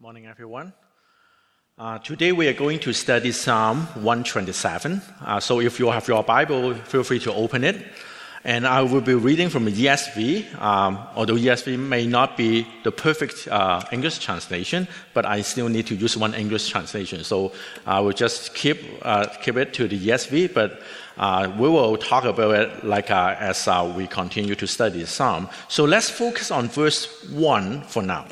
Morning, everyone. Uh, today we are going to study Psalm 127. Uh, so if you have your Bible, feel free to open it. And I will be reading from ESV, um, although ESV may not be the perfect uh, English translation, but I still need to use one English translation. So I will just keep, uh, keep it to the ESV, but uh, we will talk about it like uh, as we continue to study Psalm. So let's focus on verse 1 for now.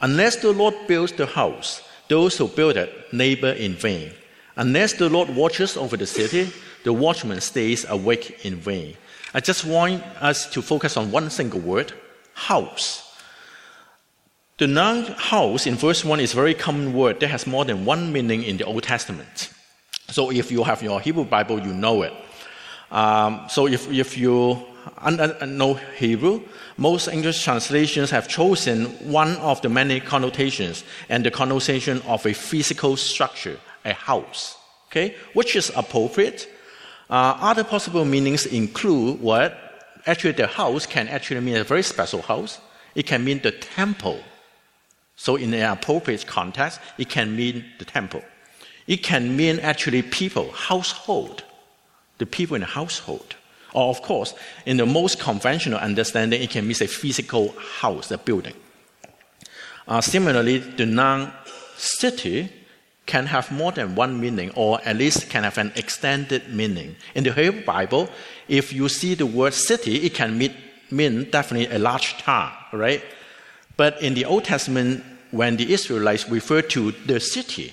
Unless the Lord builds the house, those who build it labor in vain. Unless the Lord watches over the city, the watchman stays awake in vain. I just want us to focus on one single word house. The noun house in verse 1 is a very common word that has more than one meaning in the Old Testament. So if you have your Hebrew Bible, you know it. Um, so if, if you know Hebrew, most English translations have chosen one of the many connotations and the connotation of a physical structure, a house, okay, which is appropriate. Uh, other possible meanings include what? Actually, the house can actually mean a very special house. It can mean the temple. So, in an appropriate context, it can mean the temple. It can mean actually people, household, the people in the household. Or, of course, in the most conventional understanding, it can mean a physical house, a building. Uh, similarly, the noun city can have more than one meaning, or at least can have an extended meaning. In the Hebrew Bible, if you see the word city, it can mean, mean definitely a large town, right? But in the Old Testament, when the Israelites refer to the city,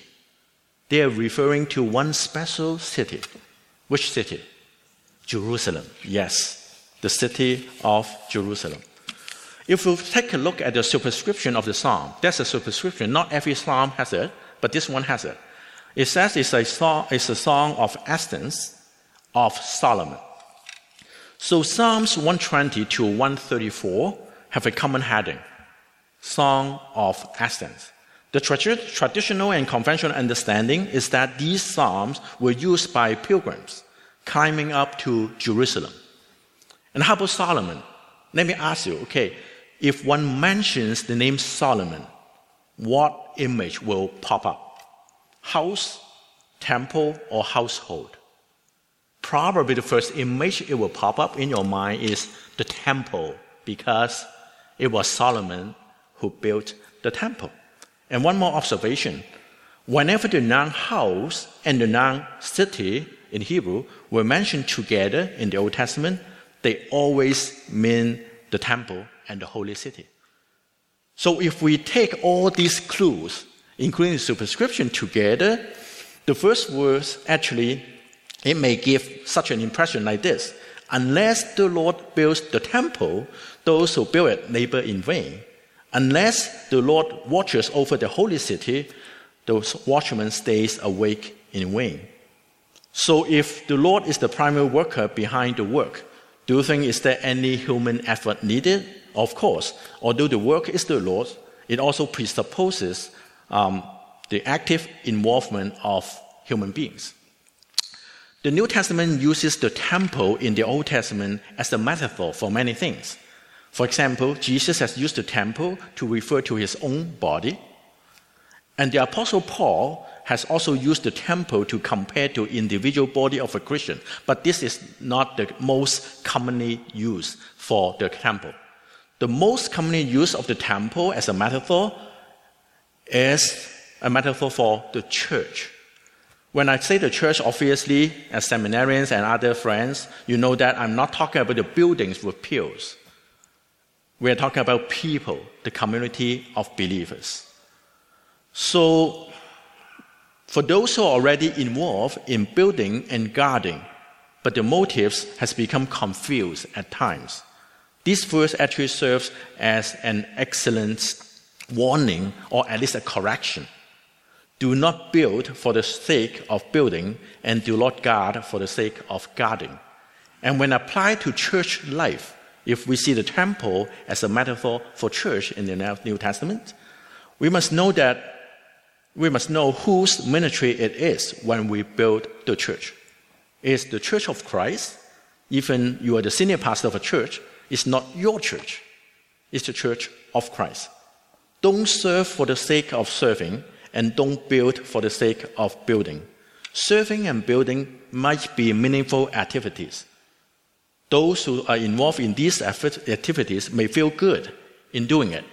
they are referring to one special city. Which city? Jerusalem. Yes, the city of Jerusalem. If we take a look at the superscription of the psalm, that's a superscription. Not every psalm has it, but this one has it. It says it's a song, it's a song of ascents of Solomon. So Psalms 120 to 134 have a common heading Song of Ascents. The tra- traditional and conventional understanding is that these psalms were used by pilgrims climbing up to Jerusalem. And how about Solomon? Let me ask you, okay, if one mentions the name Solomon, what image will pop up? House, temple, or household? Probably the first image it will pop up in your mind is the temple because it was Solomon who built the temple. And one more observation whenever the noun house and the noun city in Hebrew were mentioned together in the Old Testament, they always mean the temple and the holy city. So if we take all these clues, including the superscription together, the first verse actually it may give such an impression like this. Unless the Lord builds the temple, those who build it labor in vain. Unless the Lord watches over the holy city, the watchman stays awake in vain. So, if the Lord is the primary worker behind the work, do you think is there any human effort needed? Of course. Although the work is the Lord's, it also presupposes um, the active involvement of human beings. The New Testament uses the temple in the Old Testament as a metaphor for many things. For example, Jesus has used the temple to refer to his own body. And the Apostle Paul has also used the temple to compare to individual body of a Christian, but this is not the most commonly used for the temple. The most commonly used of the temple as a metaphor is a metaphor for the church. When I say the church, obviously, as seminarians and other friends, you know that I'm not talking about the buildings with pews. We're talking about people, the community of believers. So for those who are already involved in building and guarding, but the motives has become confused at times. This verse actually serves as an excellent warning or at least a correction. Do not build for the sake of building and do not guard for the sake of guarding. And when applied to church life, if we see the temple as a metaphor for church in the New Testament, we must know that we must know whose ministry it is when we build the church. Is the church of Christ, even you are the senior pastor of a church, it's not your church, it's the church of Christ. Don't serve for the sake of serving, and don't build for the sake of building. Serving and building might be meaningful activities. Those who are involved in these activities may feel good in doing it.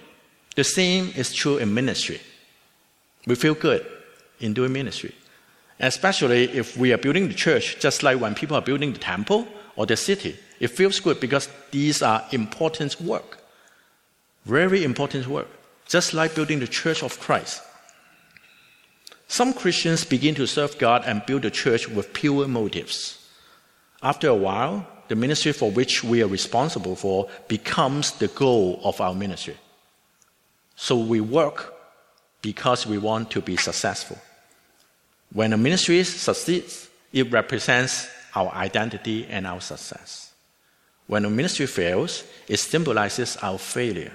The same is true in ministry. We feel good in doing ministry, especially if we are building the church, just like when people are building the temple or the city. It feels good because these are important work, very important work, just like building the church of Christ. Some Christians begin to serve God and build the church with pure motives. After a while, the ministry for which we are responsible for becomes the goal of our ministry. So we work because we want to be successful. When a ministry succeeds, it represents our identity and our success. When a ministry fails, it symbolizes our failure.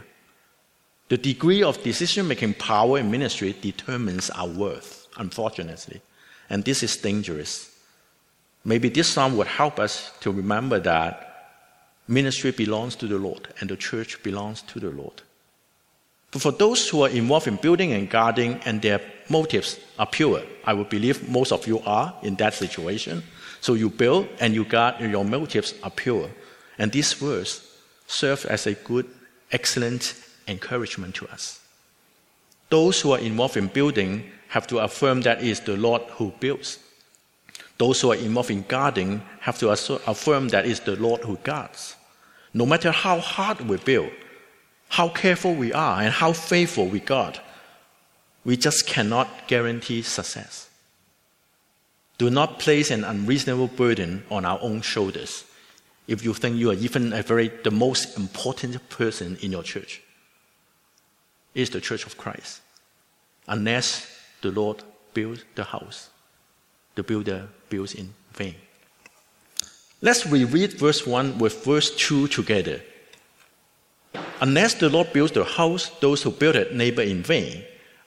The degree of decision making power in ministry determines our worth, unfortunately. And this is dangerous. Maybe this psalm would help us to remember that ministry belongs to the Lord and the church belongs to the Lord. But for those who are involved in building and guarding and their motives are pure, I would believe most of you are in that situation. So you build and you guard, and your motives are pure. And these verse serve as a good, excellent encouragement to us. Those who are involved in building have to affirm that it is the Lord who builds. Those who are involved in guarding have to affirm that it is the Lord who guards. No matter how hard we build, how careful we are, and how faithful we guard, we just cannot guarantee success. Do not place an unreasonable burden on our own shoulders if you think you are even a very the most important person in your church. It is the church of Christ. Unless the Lord builds the house, the builder builds in vain. Let's reread verse 1 with verse 2 together. Unless the Lord builds the house, those who build it labor in vain.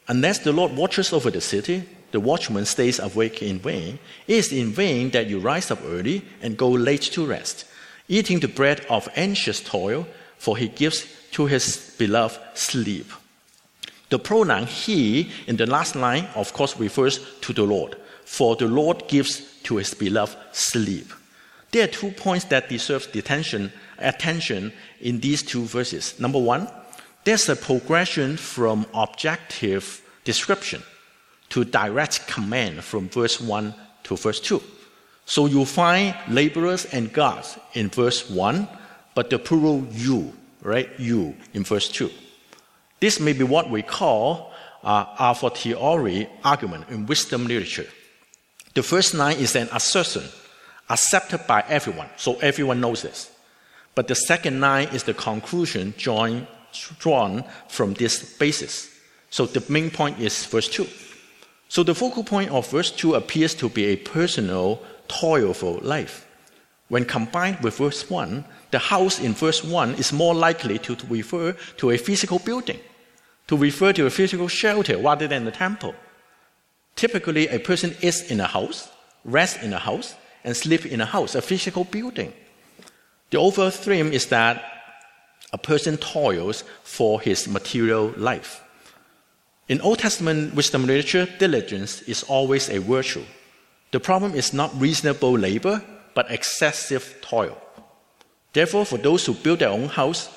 Unless the Lord watches over the city, the watchman stays awake in vain. It is in vain that you rise up early and go late to rest, eating the bread of anxious toil, for he gives to his beloved sleep. The pronoun he in the last line, of course, refers to the Lord, for the Lord gives to his beloved sleep. There are two points that deserve attention, attention in these two verses. Number one, there's a progression from objective description to direct command from verse 1 to verse 2. So you find laborers and guards in verse 1, but the plural you, right? You in verse 2. This may be what we call uh, a fortiori argument in wisdom literature. The first line is an assertion accepted by everyone, so everyone knows this. But the second line is the conclusion drawn, drawn from this basis. So the main point is verse 2. So the focal point of verse 2 appears to be a personal, toilful life. When combined with verse 1, the house in verse 1 is more likely to refer to a physical building to refer to a physical shelter rather than the temple. Typically, a person is in a house, rests in a house, and sleeps in a house, a physical building. The overall theme is that a person toils for his material life. In Old Testament wisdom literature, diligence is always a virtue. The problem is not reasonable labor, but excessive toil. Therefore, for those who build their own house,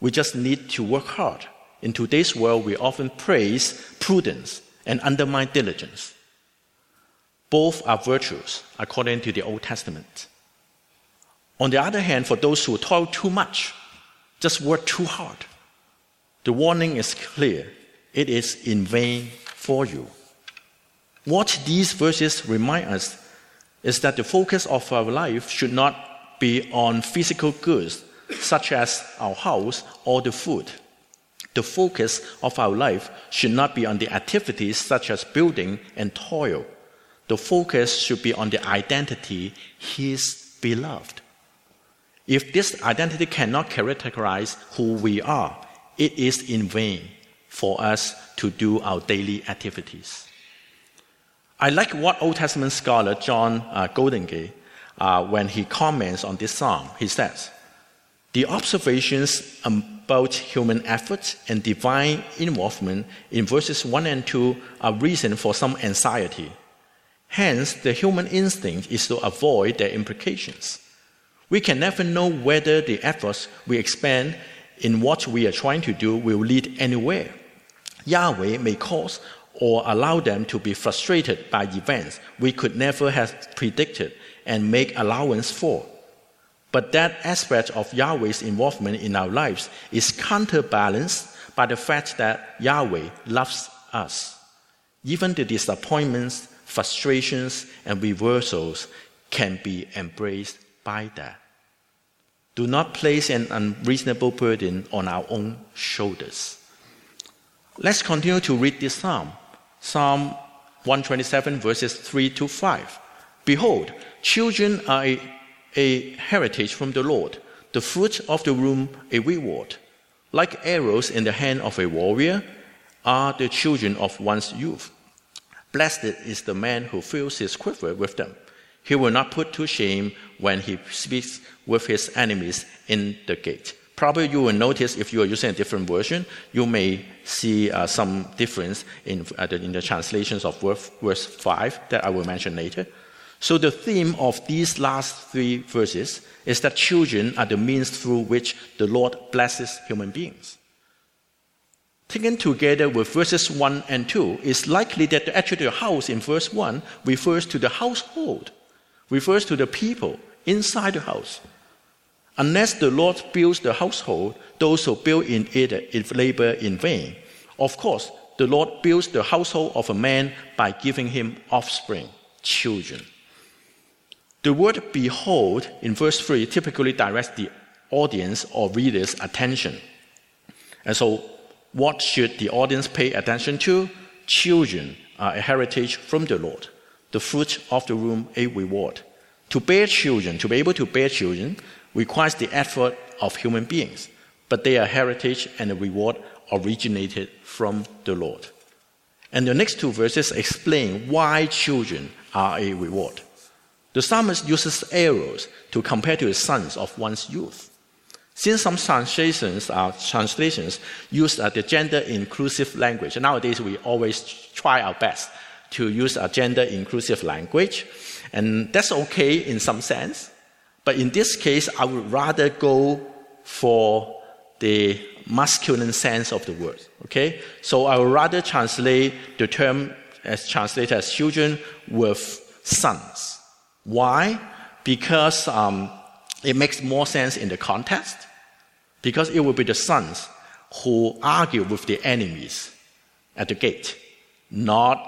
we just need to work hard in today's world, we often praise prudence and undermine diligence. Both are virtues according to the Old Testament. On the other hand, for those who toil too much, just work too hard, the warning is clear it is in vain for you. What these verses remind us is that the focus of our life should not be on physical goods such as our house or the food the focus of our life should not be on the activities such as building and toil. The focus should be on the identity, His beloved. If this identity cannot characterize who we are, it is in vain for us to do our daily activities. I like what Old Testament scholar John uh, Goldingay, uh, when he comments on this psalm, he says, The observations about human effort and divine involvement in verses 1 and 2 are reason for some anxiety. Hence, the human instinct is to avoid their implications. We can never know whether the efforts we expend in what we are trying to do will lead anywhere. Yahweh may cause or allow them to be frustrated by events we could never have predicted and make allowance for. But that aspect of Yahweh's involvement in our lives is counterbalanced by the fact that Yahweh loves us. Even the disappointments, frustrations, and reversals can be embraced by that. Do not place an unreasonable burden on our own shoulders. Let's continue to read this psalm. Psalm 127, verses 3 to 5. Behold, children are a, a heritage from the Lord, the fruit of the womb a reward. Like arrows in the hand of a warrior are the children of one's youth. Blessed is the man who fills his quiver with them. He will not put to shame when he speaks with his enemies in the gate. Probably you will notice if you are using a different version, you may see uh, some difference in, uh, the, in the translations of verse, verse 5 that I will mention later. So the theme of these last three verses is that children are the means through which the Lord blesses human beings. Taken together with verses 1 and 2, it's likely that the house in verse 1 refers to the household, refers to the people inside the house. Unless the Lord builds the household, those who build in it labor in vain. Of course, the Lord builds the household of a man by giving him offspring, children. The word behold in verse 3 typically directs the audience or reader's attention. And so, what should the audience pay attention to? Children are a heritage from the Lord, the fruit of the womb, a reward. To bear children, to be able to bear children, requires the effort of human beings, but they are heritage and a reward originated from the Lord. And the next two verses explain why children are a reward. The psalmist uses arrows to compare to the sons of one's youth. Since some translations, uh, translations use the gender inclusive language, nowadays we always try our best to use a gender inclusive language, and that's okay in some sense. But in this case, I would rather go for the masculine sense of the word. Okay? So I would rather translate the term as translated as children with sons. Why? Because um, it makes more sense in the context. Because it will be the sons who argue with the enemies at the gate, not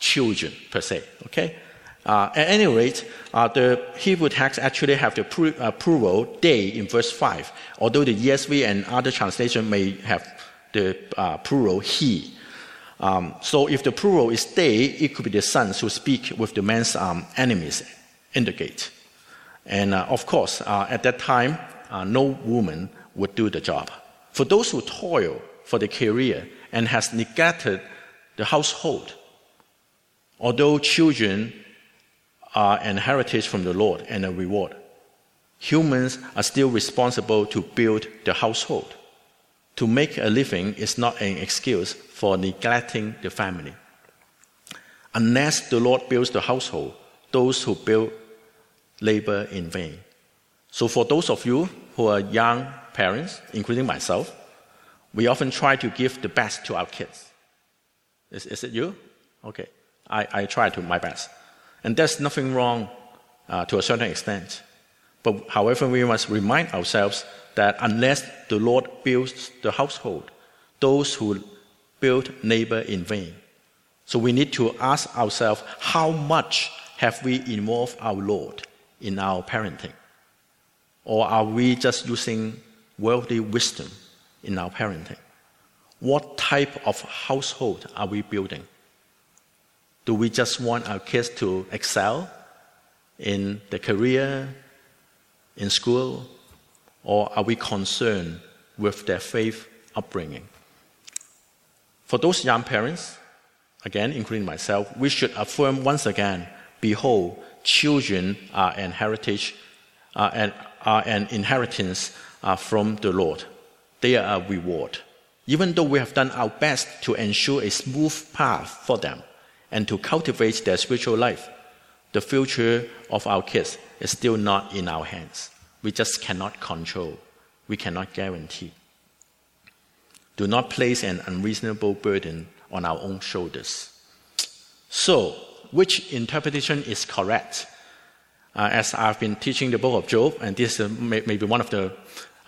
children per se. Okay? Uh, at any rate, uh, the Hebrew text actually have the uh, plural they in verse 5, although the ESV and other translation may have the uh, plural he. Um, so if the plural is they, it could be the sons who speak with the man's um, enemies in the gate. And uh, of course, uh, at that time, no woman would do the job. For those who toil for the career and has neglected the household, although children are an heritage from the Lord and a reward. Humans are still responsible to build the household. To make a living is not an excuse for neglecting the family. Unless the Lord builds the household, those who build labor in vain. So, for those of you who are young parents, including myself, we often try to give the best to our kids. Is, is it you? Okay. I, I try to my best. And there's nothing wrong uh, to a certain extent. But however, we must remind ourselves that unless the Lord builds the household, those who build labor in vain. So we need to ask ourselves how much have we involved our Lord in our parenting? Or are we just using worldly wisdom in our parenting? What type of household are we building? Do we just want our kids to excel in their career, in school, or are we concerned with their faith upbringing? For those young parents, again, including myself, we should affirm once again behold, children are an heritage, are an inheritance uh, from the Lord. They are a reward. Even though we have done our best to ensure a smooth path for them and to cultivate their spiritual life, the future of our kids is still not in our hands. We just cannot control. We cannot guarantee. Do not place an unreasonable burden on our own shoulders. So, which interpretation is correct? Uh, as I've been teaching the book of Job, and this is may, maybe one of the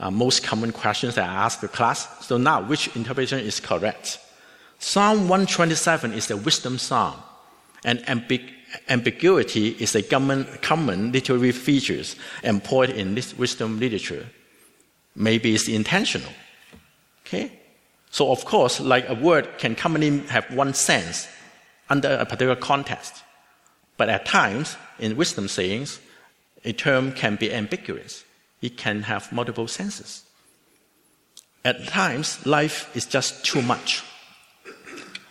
uh, most common questions that I ask the class. So now, which interpretation is correct? Psalm 127 is a wisdom psalm, and ambig- ambiguity is a common, common literary feature employed in this wisdom literature. Maybe it's intentional. Okay? So, of course, like a word can commonly have one sense under a particular context. But at times, in wisdom sayings, a term can be ambiguous. It can have multiple senses. At times, life is just too much.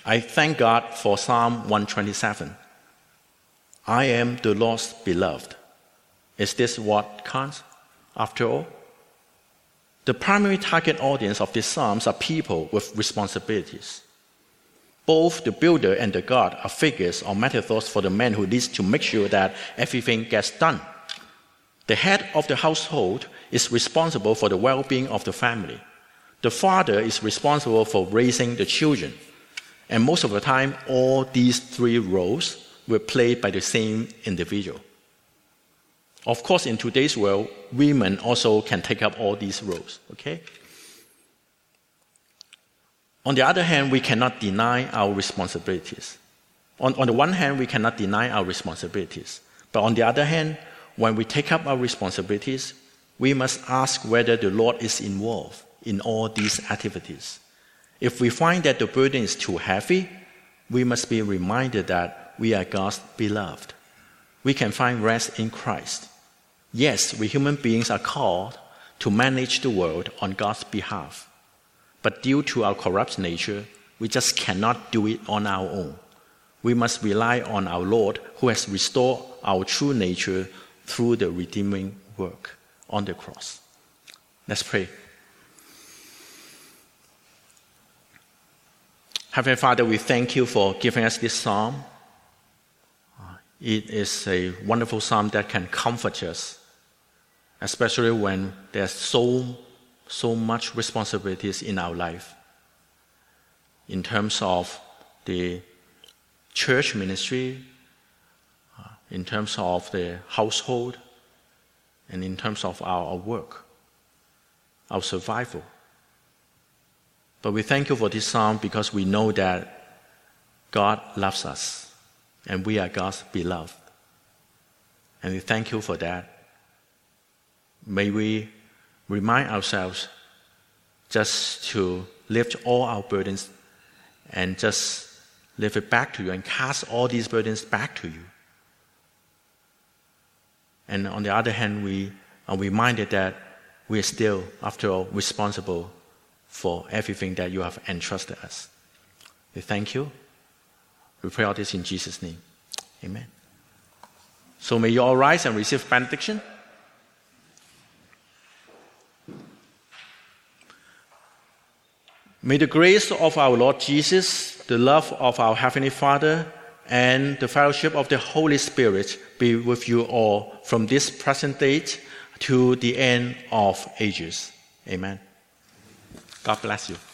I thank God for Psalm 127. I am the Lord's beloved. Is this what counts after all? The primary target audience of these Psalms are people with responsibilities. Both the builder and the God are figures or metaphors for the man who needs to make sure that everything gets done. The head of the household is responsible for the well being of the family. The father is responsible for raising the children. And most of the time, all these three roles were played by the same individual. Of course, in today's world, women also can take up all these roles, okay? On the other hand, we cannot deny our responsibilities. On, on the one hand, we cannot deny our responsibilities. But on the other hand, when we take up our responsibilities, we must ask whether the Lord is involved in all these activities. If we find that the burden is too heavy, we must be reminded that we are God's beloved. We can find rest in Christ. Yes, we human beings are called to manage the world on God's behalf. But due to our corrupt nature, we just cannot do it on our own. We must rely on our Lord who has restored our true nature through the redeeming work on the cross. Let's pray. Heavenly Father, we thank you for giving us this psalm. It is a wonderful psalm that can comfort us, especially when there's so so much responsibilities in our life in terms of the church ministry, uh, in terms of the household, and in terms of our, work, our survival. But we thank you for this psalm because we know that God loves us and we are God's beloved. And we thank you for that. May we remind ourselves just to lift all our burdens and just lift it back to you and cast all these burdens back to you. And on the other hand, we are reminded that we are still, after all, responsible for everything that you have entrusted us. We thank you. We pray all this in Jesus' name. Amen. So may you all rise and receive benediction. May the grace of our Lord Jesus, the love of our Heavenly Father, and the fellowship of the Holy Spirit be with you all from this present date to the end of ages. Amen. God bless you.